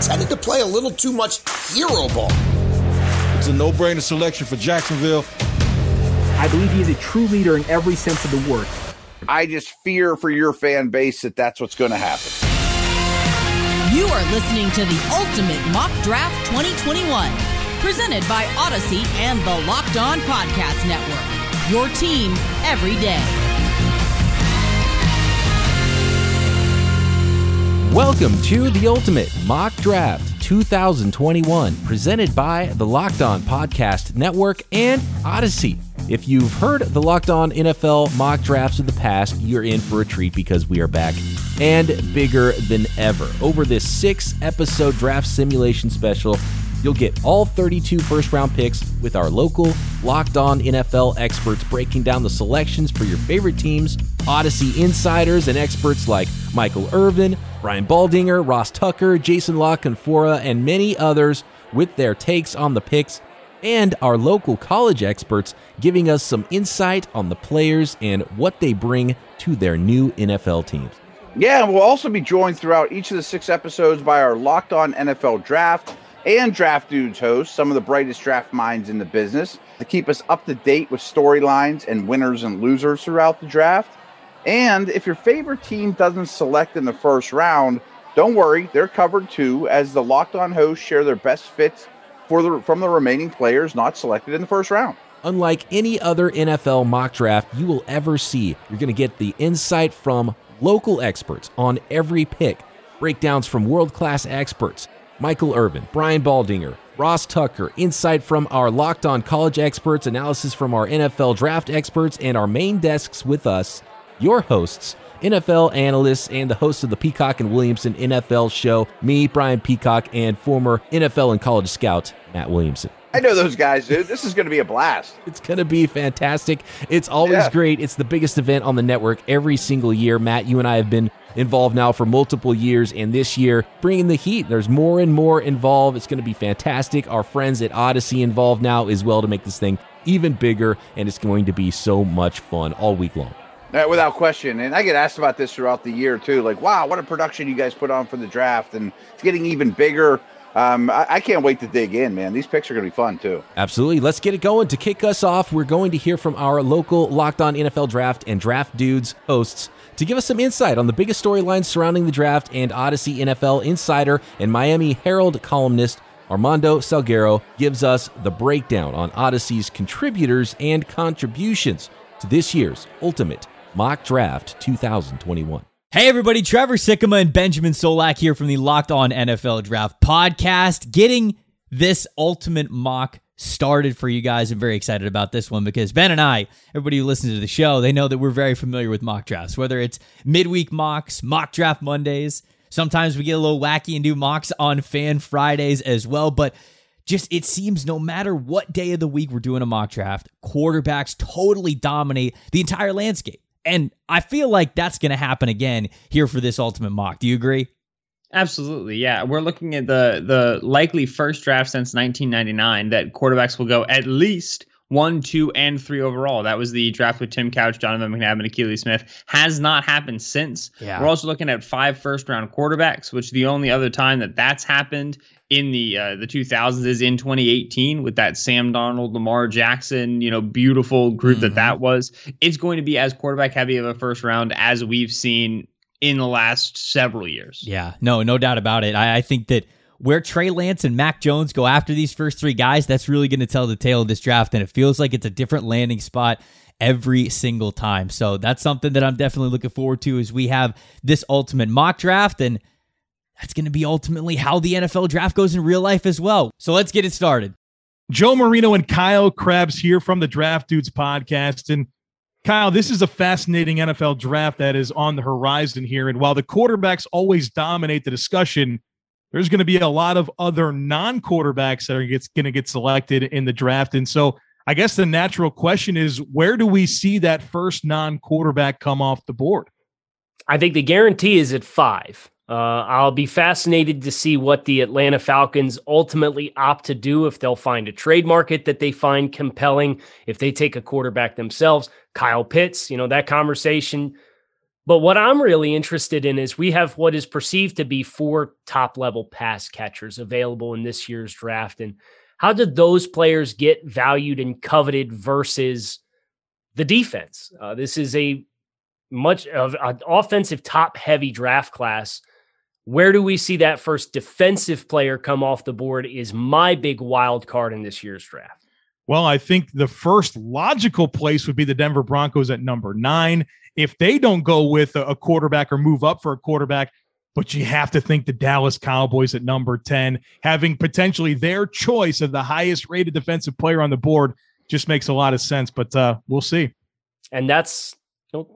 tended to play a little too much hero ball. It's a no brainer selection for Jacksonville. I believe he is a true leader in every sense of the word. I just fear for your fan base that that's what's going to happen. You are listening to the Ultimate Mock Draft 2021, presented by Audacy and the Locked On Podcast Network. Your team every day. Welcome to the Ultimate Mock Draft 2021, presented by the Locked On Podcast Network and Audacy. If you've heard the Locked On NFL mock drafts of the past, you're in for a treat because we are back and bigger than ever. Over this six episode draft simulation special, you'll get all 32 first round picks with our local Locked On NFL experts breaking down the selections for your favorite teams, Audacy insiders, and experts like Michael Irvin, Brian Baldinger, Ross Tucker, Jason La Canfora, and many others with their takes on the picks, and our local college experts giving us some insight on the players and what they bring to their new NFL teams. Yeah, we'll also be joined throughout each of the six episodes by our Locked On NFL Draft and Draft Dudes host some of the brightest draft minds in the business, to keep us up to date with storylines and winners and losers throughout the draft. And if your favorite team doesn't select in the first round, don't worry, they're covered too, as the Locked On hosts share their best fits for the from the remaining players not selected in the first round. Unlike any other NFL mock draft you will ever see, you're going to get the insight from local experts on every pick, breakdowns from world class experts Michael Irvin, Brian Baldinger, Ross Tucker, insight from our locked on college experts, analysis from our NFL draft experts, and our main desks with us, your hosts. NFL analysts and the host of the Peacock and Williamson NFL show, me, Brian Peacock, and former NFL and college scout, Matt Williamson. I know those guys, dude. This is going to be a blast. It's going to be fantastic. It's always Yeah. great. It's the biggest event on the network every single year. Matt, you and I have been involved now for multiple years, and this year, bringing the heat. There's more and more involved. It's going to be fantastic. Our friends at Audacy involved now as well to make this thing even bigger, and it's going to be so much fun all week long. Uh, without question. And I get asked about this throughout the year too. Like, wow, what a production you guys put on for the draft, and it's getting even bigger. Um, I, I can't wait to dig in, man. These picks are going to be fun too. Absolutely. Let's get it going. To kick us off, we're going to hear from our local Locked On NFL Draft and Draft Dudes hosts to give us some insight on the biggest storylines surrounding the draft and Audacy NFL insider and Miami Herald columnist Armando Salguero gives us the breakdown on Audacy's contributors and contributions to this year's Ultimate Mock Draft 2021. Hey everybody, Trevor Sikkema and Benjamin Solak here from the Locked On NFL Draft podcast, getting this ultimate mock started for you guys. I'm very excited about this one because Ben and I, everybody who listens to the show, they know that we're very familiar with mock drafts, whether it's midweek mocks, mock draft Mondays. Sometimes we get a little wacky and do mocks on Fan Fridays as well, but just it seems no matter what day of the week we're doing a mock draft, quarterbacks totally dominate the entire landscape. And I feel like that's going to happen again here for this ultimate mock. Do you agree? Absolutely, yeah. We're looking at the the likely first draft since 1999 that quarterbacks will go at least one, two, and three overall. That was the draft with Tim Couch, Donovan McNabb, and Akili Smith. Has not happened since. Yeah. We're also looking at five first round quarterbacks, which the only other time that that's happened in the uh, the 2000s is in 2018 with that Sam Darnold, Lamar Jackson, you know, beautiful group that that was. It's going to be as quarterback heavy of a first round as we've seen in the last several years. Yeah, no, no doubt about it. I, I think that where Trey Lance and Mac Jones go after these first three guys, that's really going to tell the tale of this draft. And it feels like it's a different landing spot every single time. So that's something that I'm definitely looking forward to as we have this ultimate mock draft. And that's going to be ultimately how the NFL draft goes in real life as well. So let's get it started. Joe Marino and Kyle Crabbs here from the Draft Dudes podcast. And Kyle, this is a fascinating NFL draft that is on the horizon here. And while the quarterbacks always dominate the discussion, there's going to be a lot of other non quarterbacks that are going to get selected in the draft. And so I guess the natural question is where do we see that first non quarterback come off the board? I think the guarantee is at five. Uh, I'll be fascinated to see what the Atlanta Falcons ultimately opt to do if they'll find a trade market that they find compelling, if they take a quarterback themselves. Kyle Pitts, you know, that conversation But what I'm really interested in is we have what is perceived to be four top level pass catchers available in this year's draft. And how did those players get valued and coveted versus the defense? Uh, this is a much of an offensive top heavy draft class. Where do we see that first defensive player come off the board is my big wild card in this year's draft. Well, I think the first logical place would be the Denver Broncos at number nine. If they don't go with a quarterback or move up for a quarterback, but you have to think the Dallas Cowboys at number 10, having potentially their choice of the highest rated defensive player on the board, just makes a lot of sense. But uh, we'll see. And that's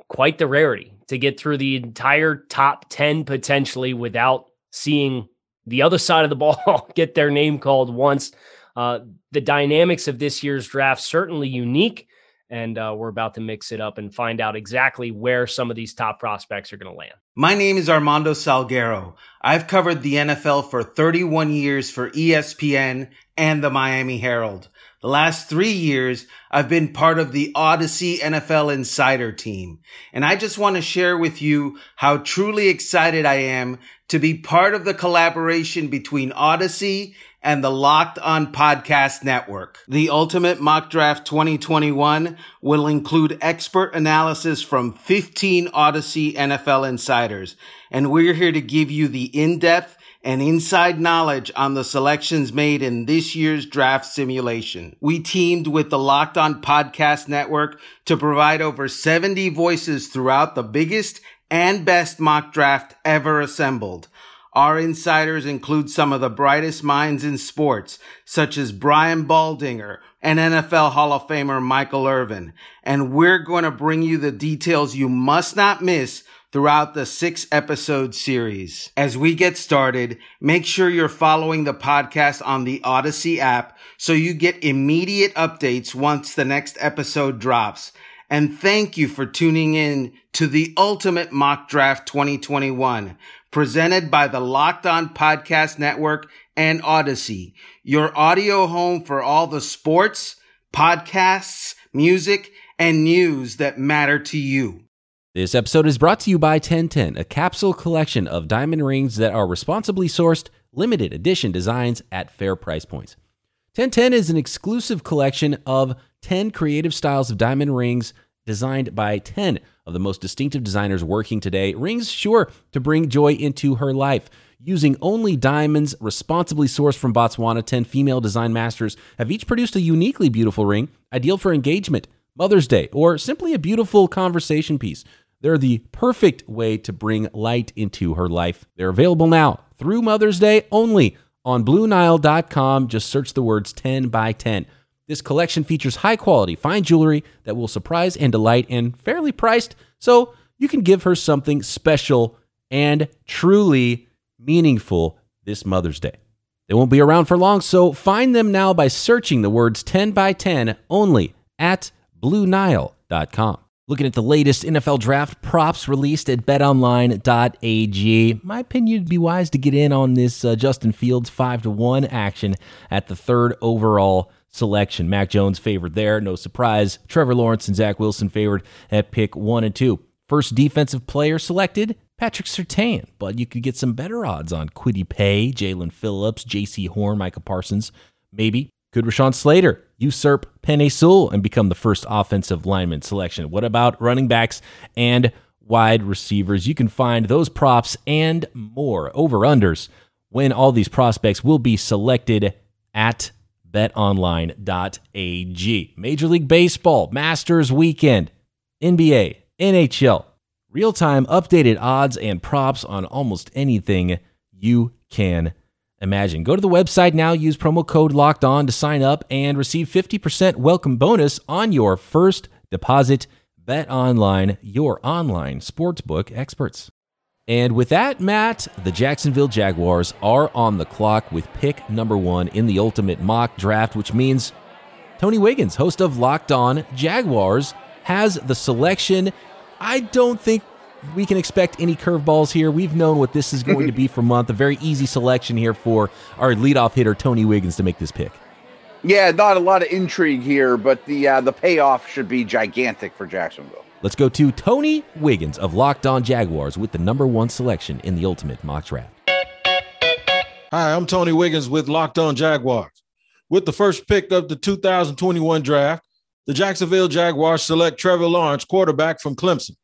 quite the rarity to get through the entire top 10 potentially without seeing the other side of the ball get their name called once. Uh, the dynamics of this year's draft certainly unique, and uh, we're about to mix it up and find out exactly where some of these top prospects are going to land. My name is Armando Salguero. I've covered the NFL for 31 years for ESPN and the Miami Herald. The last three years, I've been part of the Audacy NFL Insider team. And I just want to share with you how truly excited I am to be part of the collaboration between Audacy and the Locked On Podcast Network. The Ultimate Mock Draft 2021 will include expert analysis from 15 Audacy NFL insiders. And we're here to give you the in-depth and inside knowledge on the selections made in this year's draft simulation. We teamed with the Locked On Podcast Network to provide over 70 voices throughout the biggest and best mock draft ever assembled. Our insiders include some of the brightest minds in sports, such as Brian Baldinger and NFL Hall of Famer Michael Irvin. And we're going to bring you the details you must not miss throughout the six episode series. As we get started, make sure you're following the podcast on the Audacy app so you get immediate updates once the next episode drops. And thank you for tuning in to the Ultimate Mock Draft 2021 presented by the Locked On Podcast Network and Audacy, your audio home for all the sports, podcasts, music, and news that matter to you. This episode is brought to you by 1010, a capsule collection of diamond rings that are responsibly sourced, limited edition designs at fair price points. 1010 is an exclusive collection of 10 creative styles of diamond rings designed by 10 of the most distinctive designers working today. Rings sure to bring joy into her life. Using only diamonds responsibly sourced from Botswana, 10 female design masters have each produced a uniquely beautiful ring, ideal for engagement, Mother's Day, or simply a beautiful conversation piece. They're the perfect way to bring light into her life. They're available now through Mother's Day only on BlueNile.com. Just search the words 10 by 10. This collection features high quality, fine jewelry that will surprise and delight and fairly priced, so you can give her something special and truly meaningful this Mother's Day. They won't be around for long, so find them now by searching the words 10 by 10 only at BlueNile.com. Looking at the latest NFL draft props released at betonline.ag. My opinion would be wise to get in on this uh, Justin Fields 5 to 1 action at the third overall selection. Mac Jones favored there, no surprise. Trevor Lawrence and Zach Wilson favored at pick one and two. First defensive player selected, Patrick Surtain, but you could get some better odds on Kwity Paye, Jaelan Phillips, Jaycee Horn, Micah Parsons. Maybe could Rashawn Slater usurp Penei Sewell and become the first offensive lineman selection? What about running backs and wide receivers? You can find those props and more over unders when all these prospects will be selected at betonline.ag. Major League Baseball, Masters Weekend, NBA, NHL, real time updated odds and props on almost anything you can imagine. Go to the website now, use promo code locked on to sign up and receive 50% welcome bonus on your first deposit. Bet online, your online sportsbook experts. And with that, Matt, the Jacksonville Jaguars are on the clock with pick number one in the ultimate mock draft, which means Tony Wiggins, host of Locked On Jaguars, has the selection. I don't think we can expect any curveballs here. We've known what this is going to be for month. A very easy selection here for our leadoff hitter, Tony Wiggins, to make this pick. Yeah, not a lot of intrigue here, but the uh, the payoff should be gigantic for Jacksonville. Let's go to Tony Wiggins of Locked On Jaguars with the number one selection in the ultimate mock draft. Hi, I'm Tony Wiggins with Locked On Jaguars. With the first pick of the 2021 draft, the Jacksonville Jaguars select Trevor Lawrence, quarterback from Clemson.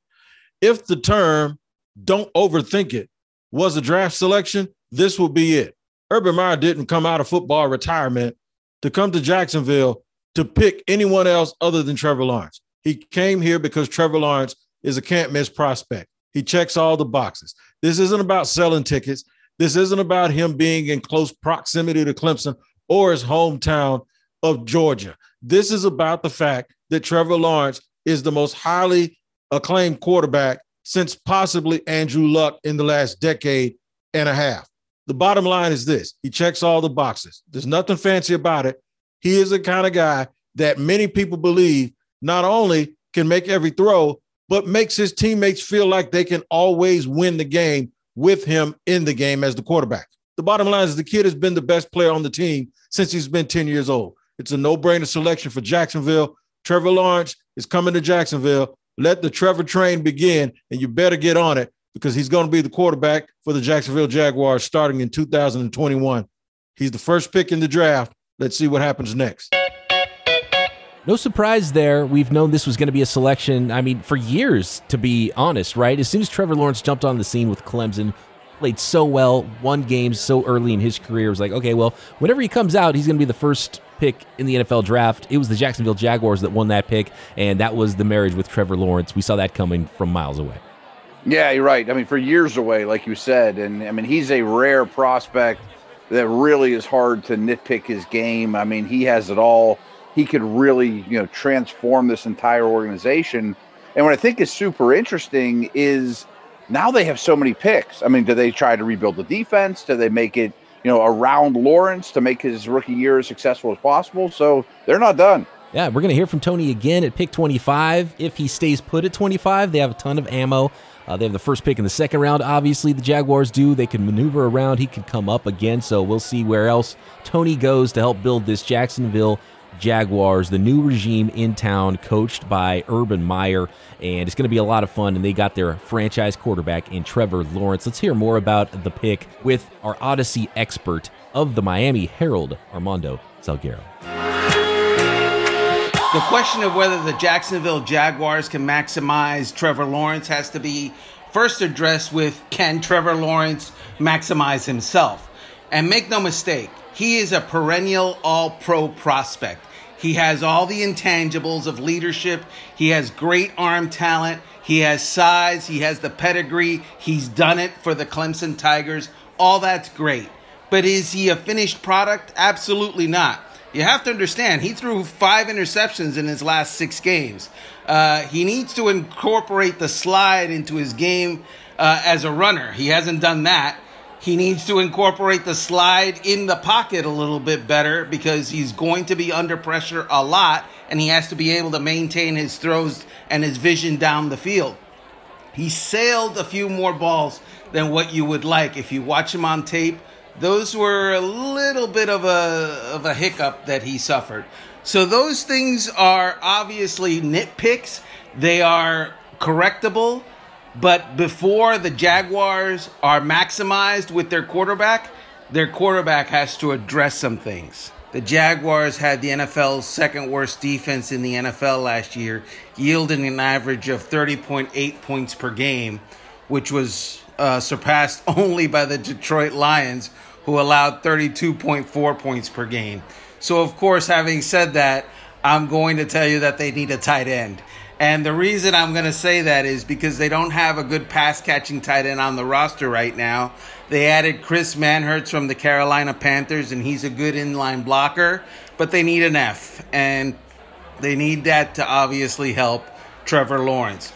If the term don't overthink it was a draft selection, this would be it. Urban Meyer didn't come out of football retirement to come to Jacksonville to pick anyone else other than Trevor Lawrence. He came here because Trevor Lawrence is a can't miss prospect. He checks all the boxes. This isn't about selling tickets. This isn't about him being in close proximity to Clemson or his hometown of Georgia. This is about the fact that Trevor Lawrence is the most highly acclaimed quarterback since possibly Andrew Luck in the last decade and a half. The bottom line is this he checks all the boxes. There's nothing fancy about it. He is the kind of guy that many people believe not only can make every throw, but makes his teammates feel like they can always win the game with him in the game as the quarterback. The bottom line is the kid has been the best player on the team since he's been 10 years old. It's a no brainer selection for Jacksonville. Trevor Lawrence is coming to Jacksonville. Let the Trevor train begin, and you better get on it because he's going to be the quarterback for the Jacksonville Jaguars starting in 2021. He's the first pick in the draft. Let's see what happens next. No surprise there. We've known this was going to be a selection, I mean, for years, to be honest, right? As soon as Trevor Lawrence jumped on the scene with Clemson, played so well, won games so early in his career, it was like, okay, well, whenever he comes out, he's going to be the first pick in the NFL draft. It was the Jacksonville Jaguars that won that pick, and that was the marriage with Trevor Lawrence. We saw that coming from miles away. Yeah, you're right. I mean, for years away, like you said, and I mean, he's a rare prospect that really is hard to nitpick his game. I mean, he has it all he could really, you know, transform this entire organization. And what I think is super interesting is now they have so many picks. I mean, do they try to rebuild the defense? Do they make it, you know, around Lawrence to make his rookie year as successful as possible? So they're not done. Yeah, we're going to hear from Tony again at pick 25. If he stays put at 25, they have a ton of ammo. Uh, they have the first pick in the second round. Obviously, the Jaguars do. They can maneuver around. He could come up again. So we'll see where else Tony goes to help build this Jacksonville Jaguars, the new regime in town, coached by Urban Meyer. And it's going to be a lot of fun. And they got their franchise quarterback in Trevor Lawrence. Let's hear more about the pick with our Audacy expert of the Miami Herald, Armando Salguero. The question of whether the Jacksonville Jaguars can maximize Trevor Lawrence has to be first addressed with can Trevor Lawrence maximize himself? And make no mistake, he is a perennial all pro prospect. He has all the intangibles of leadership. He has great arm talent. He has size. He has the pedigree. He's done it for the Clemson Tigers. All that's great. But is he a finished product? Absolutely not. You have to understand, he threw five interceptions in his last six games. Uh, he needs to incorporate the slide into his game uh, as a runner. He hasn't done that. He needs to incorporate the slide in the pocket a little bit better because he's going to be under pressure a lot and he has to be able to maintain his throws and his vision down the field. He sailed a few more balls than what you would like. If you watch him on tape, those were a little bit of a of a hiccup that he suffered. So those things are obviously nitpicks. They are correctable but before the Jaguars are maximized with their quarterback, their quarterback has to address some things. The Jaguars had the NFL's second worst defense in the NFL last year, yielding an average of 30.8 points per game, which was uh, surpassed only by the Detroit Lions, who allowed 32.4 points per game. So, of course, having said that, I'm going to tell you that they need a tight end. And the reason I'm going to say that is because they don't have a good pass catching tight end on the roster right now. They added Chris Manhertz from the Carolina Panthers, and he's a good inline blocker, but they need an F. And they need that to obviously help Trevor Lawrence.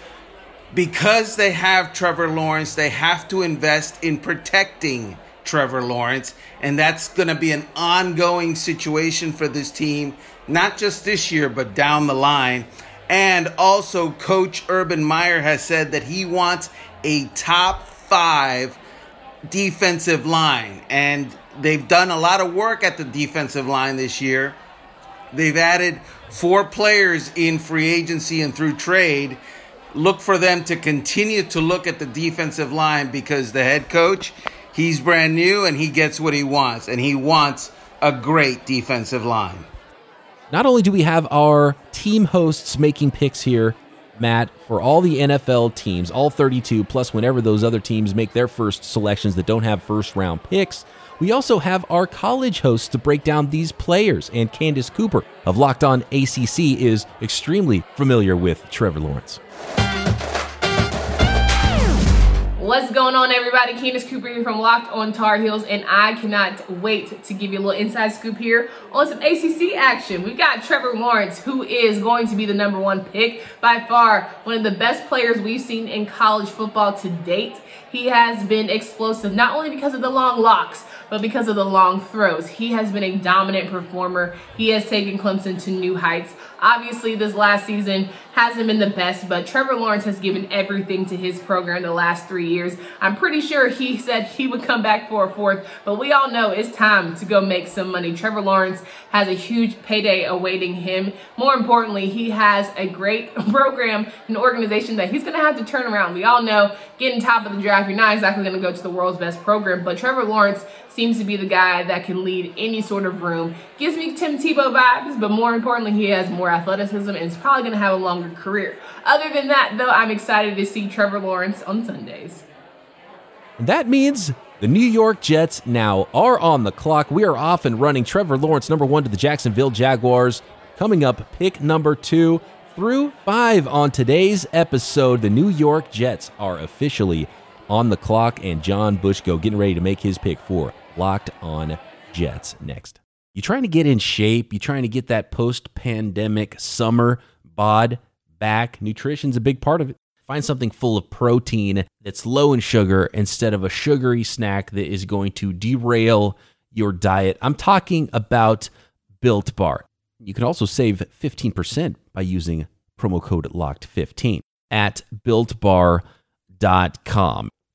Because they have Trevor Lawrence, they have to invest in protecting Trevor Lawrence. And that's going to be an ongoing situation for this team, not just this year, but down the line. And also, Coach Urban Meyer has said that he wants a top five defensive line. And they've done a lot of work at the defensive line this year. They've added four players in free agency and through trade. look for them to continue to look at the defensive line because the head coach, he's brand new and he gets what he wants, and he wants a great defensive line. Not only do we have our team hosts making picks here, Matt, for all the NFL teams, all 32, plus whenever those other teams make their first selections that don't have first round picks, we also have our college hosts to break down these players. And Candace Cooper of Locked On ACC is extremely familiar with Trevor Lawrence. What's going on, everybody? Candace Cooper here from Locked On Tar Heels, and I cannot wait to give you a little inside scoop here on some ACC action. We've got Trevor Lawrence, who is going to be the number one pick by far, one of the best players we've seen in college football to date. He has been explosive, not only because of the long locks, but because of the long throws. He has been a dominant performer. He has taken Clemson to new heights. Obviously, this last season hasn't been the best, but Trevor Lawrence has given everything to his program the last three years. I'm pretty sure he said he would come back for a fourth, but we all know it's time to go make some money. Trevor Lawrence has a huge payday awaiting him. More importantly, he has a great program and organization that he's going to have to turn around. We all know getting top of the draft, you're not exactly going to go to the world's best program, but Trevor Lawrence seems to be the guy that can lead any sort of room. Gives me Tim Tebow vibes, but more importantly, he has more athleticism and is probably going to have a longer career. Other than that, though, I'm excited to see Trevor Lawrence on Sundays. That means the New York Jets now are on the clock. We are off and running. Trevor Lawrence, number one to the Jacksonville Jaguars. Coming up, pick number two through five on today's episode. The New York Jets are officially on the clock, and John Butchko getting ready to make his pick for Locked on Jets next. You trying to get in shape? You're trying to get that post pandemic summer bod back? Nutrition's a big part of it. Find something full of protein that's low in sugar instead of a sugary snack that is going to derail your diet. I'm talking about Built Bar. You can also save 15% by using promo code LOCKED15 at builtbar.com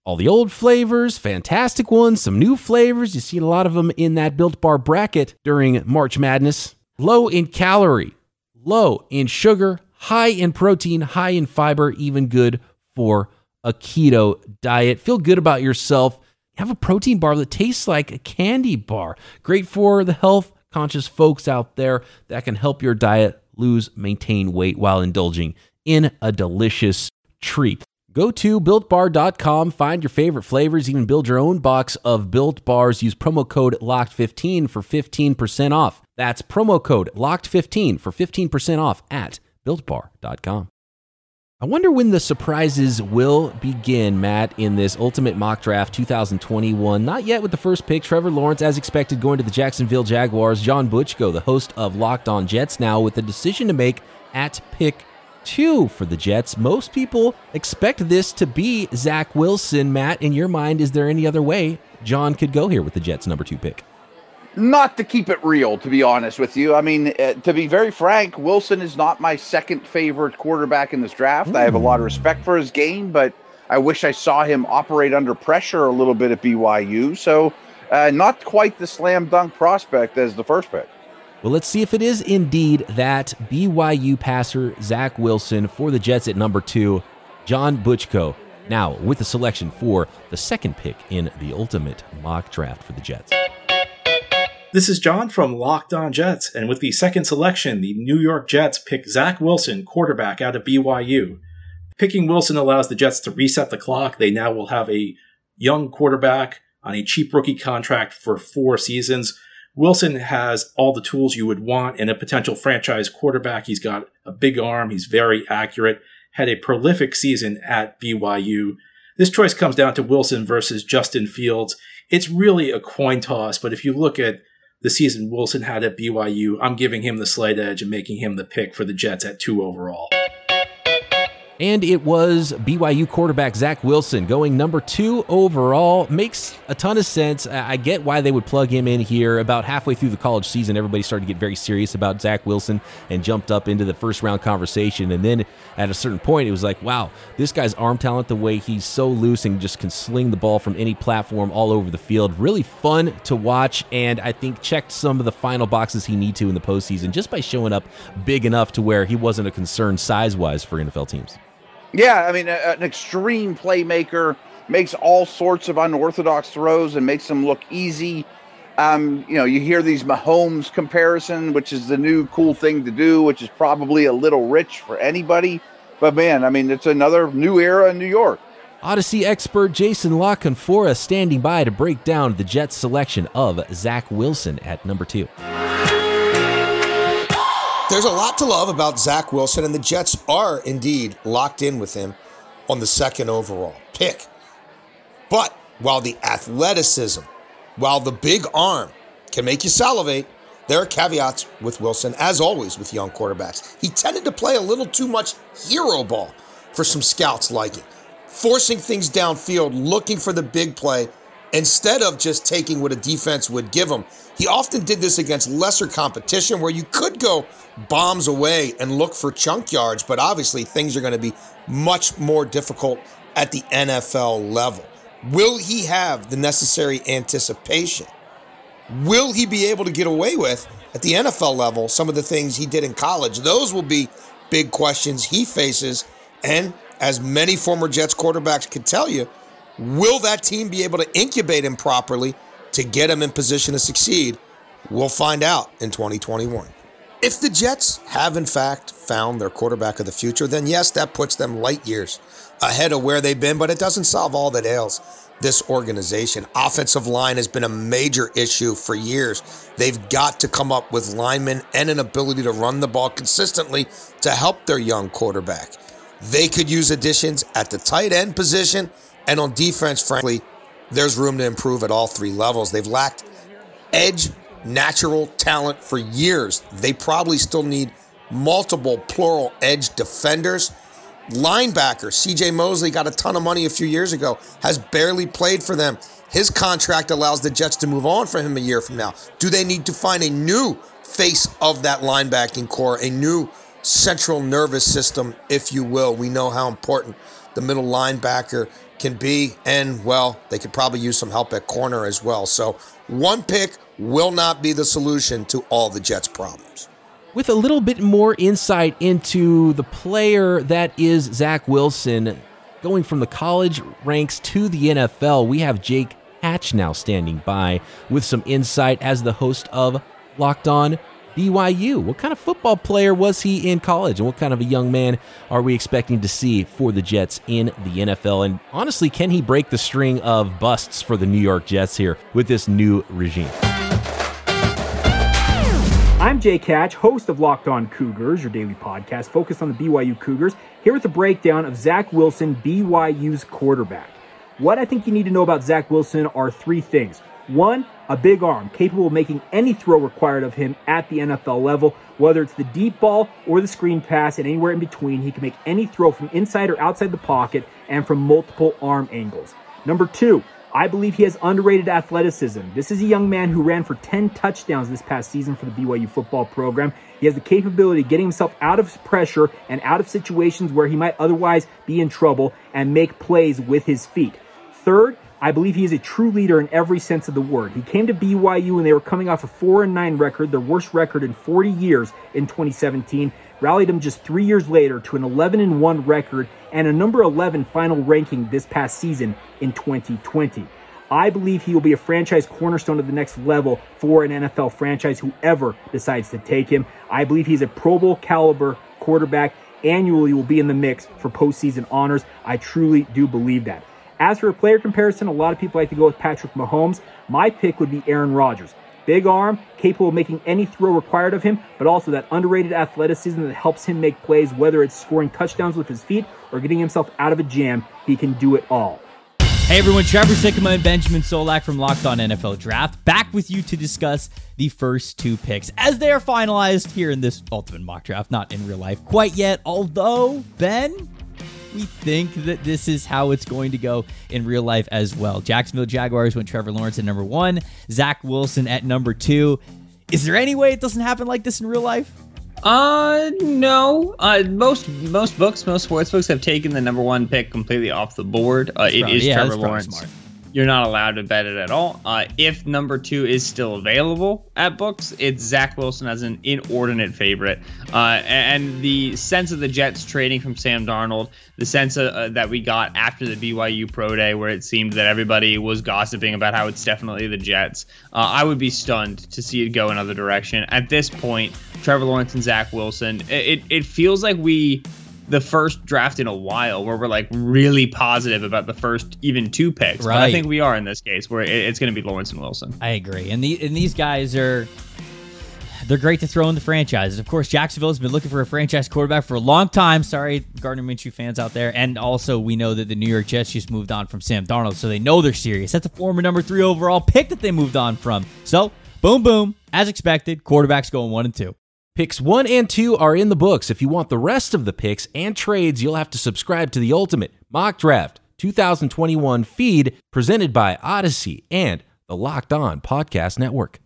all the old flavors, fantastic ones, some new flavors. You see a lot of them in that Built Bar bracket during March Madness. Low in calorie, low in sugar, high in protein, high in fiber, even good for a keto diet. Feel good about yourself. Have a protein bar that tastes like a candy bar. Great for the health conscious folks out there that can help your diet lose, maintain weight while indulging in a delicious treat. Go to builtbar.com, find your favorite flavors, even build your own box of built bars. Use promo code LOCKED15 for 15% off. That's promo code LOCKED15 for 15% off at builtbar.com. I wonder when the surprises will begin, Matt, in this Ultimate Mock Draft 2021. Not yet with the first pick. Trevor Lawrence, as expected, going to the Jacksonville Jaguars. John Butchko, the host of Locked On Jets, now with a decision to make at pick two for the Jets. Most people expect this to be Zach Wilson. Matt, in your mind, is there any other way John could go here with the Jets' number two pick? Not to keep it real, to be honest with you. I mean, uh, to be very frank, Wilson is not my second favorite quarterback in this draft. Mm. I have a lot of respect for his game, but I wish I saw him operate under pressure a little bit at BYU. So, uh, not quite the slam dunk prospect as the first pick. Well, let's see if it is indeed that BYU passer, Zach Wilson, for the Jets at number two, John Butchko. Now, with the selection for the second pick in the ultimate mock draft for the Jets. This is John from Locked On Jets, and with the second selection, the New York Jets pick Zach Wilson, quarterback out of BYU. Picking Wilson allows the Jets to reset the clock. They now will have a young quarterback on a cheap rookie contract for four seasons Wilson has all the tools you would want in a potential franchise quarterback. He's got a big arm. He's very accurate. Had a prolific season at BYU. This choice comes down to Wilson versus Justin Fields. It's really a coin toss, but if you look at the season Wilson had at BYU, I'm giving him the slight edge and making him the pick for the Jets at two overall. And it was BYU quarterback Zach Wilson going number two overall. Makes a ton of sense. I get why they would plug him in here. About halfway through the college season, everybody started to get very serious about Zach Wilson and jumped up into the first round conversation. And then at a certain point, it was like, wow, this guy's arm talent, the way he's so loose and just can sling the ball from any platform all over the field. Really fun to watch. And I think checked some of the final boxes he need to in the postseason just by showing up big enough to where he wasn't a concern size wise for NFL teams. Yeah, I mean, a, an extreme playmaker makes all sorts of unorthodox throws and makes them look easy. Um, you know, you hear these Mahomes comparison, which is the new cool thing to do, which is probably a little rich for anybody. But man, I mean, it's another new era in New York. Audacy expert Jason La Canfora standing by to break down the Jets' selection of Zach Wilson at number two. There's a lot to love about Zach Wilson, and the Jets are indeed locked in with him on the second overall pick. But while the athleticism, while the big arm can make you salivate, there are caveats with Wilson, as always with young quarterbacks. He tended to play a little too much hero ball for some scouts liking, forcing things downfield, looking for the big play instead of just taking what a defense would give him. He often did this against lesser competition where you could go bombs away and look for chunk yards, but obviously things are going to be much more difficult at the NFL level. Will he have the necessary anticipation? Will he be able to get away with at the NFL level some of the things he did in college? Those will be big questions he faces. And as many former Jets quarterbacks could tell you, will that team be able to incubate him properly to get him in position to succeed? We'll find out in 2021. If the Jets have, in fact, found their quarterback of the future, then yes, that puts them light years ahead of where they've been, but it doesn't solve all that ails this organization. Offensive line has been a major issue for years. They've got to come up with linemen and an ability to run the ball consistently to help their young quarterback. They could use additions at the tight end position and on defense, frankly, there's room to improve at all three levels. They've lacked edge, natural talent for years. They probably still need multiple plural edge defenders linebacker CJ Mosley got a ton of money a few years ago, has barely played for them. His contract allows the Jets to move on from him a year from now. Do they need to find a new face of that linebacking core, a new central nervous system, if you will? We know how important the middle linebacker can be, and well, they could probably use some help at corner as well. So, one pick will not be the solution to all the Jets' problems with a little bit more insight into the player that is Zach Wilson going from the college ranks to the NFL. We have Jake Hatch now standing by with some insight as the host of Locked On BYU. What kind of football player was he in college, and what kind of a young man are we expecting to see for the Jets in the NFL? And honestly, can he break the string of busts for the New York Jets here with this new regime? I'm Jake Hatch, host of Locked On Cougars, your daily podcast focused on the BYU Cougars, here with a breakdown of Zach Wilson, BYU's quarterback. What I think you need to know about Zach Wilson are three things. One, a big arm, capable of making any throw required of him at the NFL level, whether it's the deep ball or the screen pass and anywhere in between. He can make any throw from inside or outside the pocket and from multiple arm angles. Number two, I believe he has underrated athleticism. This is a young man who ran for 10 touchdowns this past season for the BYU football program. He has the capability of getting himself out of pressure and out of situations where he might otherwise be in trouble and make plays with his feet. Third, I believe he is a true leader in every sense of the word. He came to BYU when they were coming off a 4 and 9 record, their worst record in 40 years in 2017, rallied him just 3 years later to an 11 and 1 record and a number 11 final ranking this past season in 2020. I believe he will be a franchise cornerstone of the next level for an NFL franchise, whoever decides to take him. I believe he's a Pro Bowl caliber quarterback. Annually will be in the mix for postseason honors. I truly do believe that. As for a player comparison, a lot of people like to go with Patrick Mahomes. My pick would be Aaron Rodgers. Big arm, capable of making any throw required of him, but also that underrated athleticism that helps him make plays, whether it's scoring touchdowns with his feet or getting himself out of a jam. He can do it all. Hey everyone, Trevor Sikkema and Benjamin Solak from Locked On NFL Draft back with you to discuss the first two picks as they are finalized here in this ultimate mock draft, not in real life quite yet. Although, Ben, we think that this is how it's going to go in real life as well. Jacksonville Jaguars went Trevor Lawrence at number one, Zach Wilson at number two. Is there any way it doesn't happen like this in real life? Uh, no. Uh, most most books, most sports books have taken the number one pick completely off the board. Uh, it is yeah, Trevor Lawrence. Smart. You're not allowed to bet it at all. Uh, if number two is still available at books, it's Zach Wilson as an inordinate favorite. Uh, and the sense of the Jets trading from Sam Darnold, the sense of, uh, that we got after the BYU Pro Day, where it seemed that everybody was gossiping about how it's definitely the Jets, uh, I would be stunned to see it go another direction. At this point, Trevor Lawrence and Zach Wilson, it, it feels like we the first draft in a while where we're like really positive about the first even two picks. Right. But I think we are in this case where it's going to be Lawrence and Wilson. I agree. And the and these guys are they're great to throw in the franchises. Of course, Jacksonville has been looking for a franchise quarterback for a long time. Sorry, Gardner Minshew fans out there. And also, we know that the New York Jets just moved on from Sam Darnold, so they know they're serious. That's a former number three overall pick that they moved on from. So, boom, boom, as expected, quarterbacks going one and two. Picks one and two are in the books. If you want the rest of the picks and trades, you'll have to subscribe to the Ultimate Mock Draft 2021 feed presented by Audacy and the Locked On Podcast Network.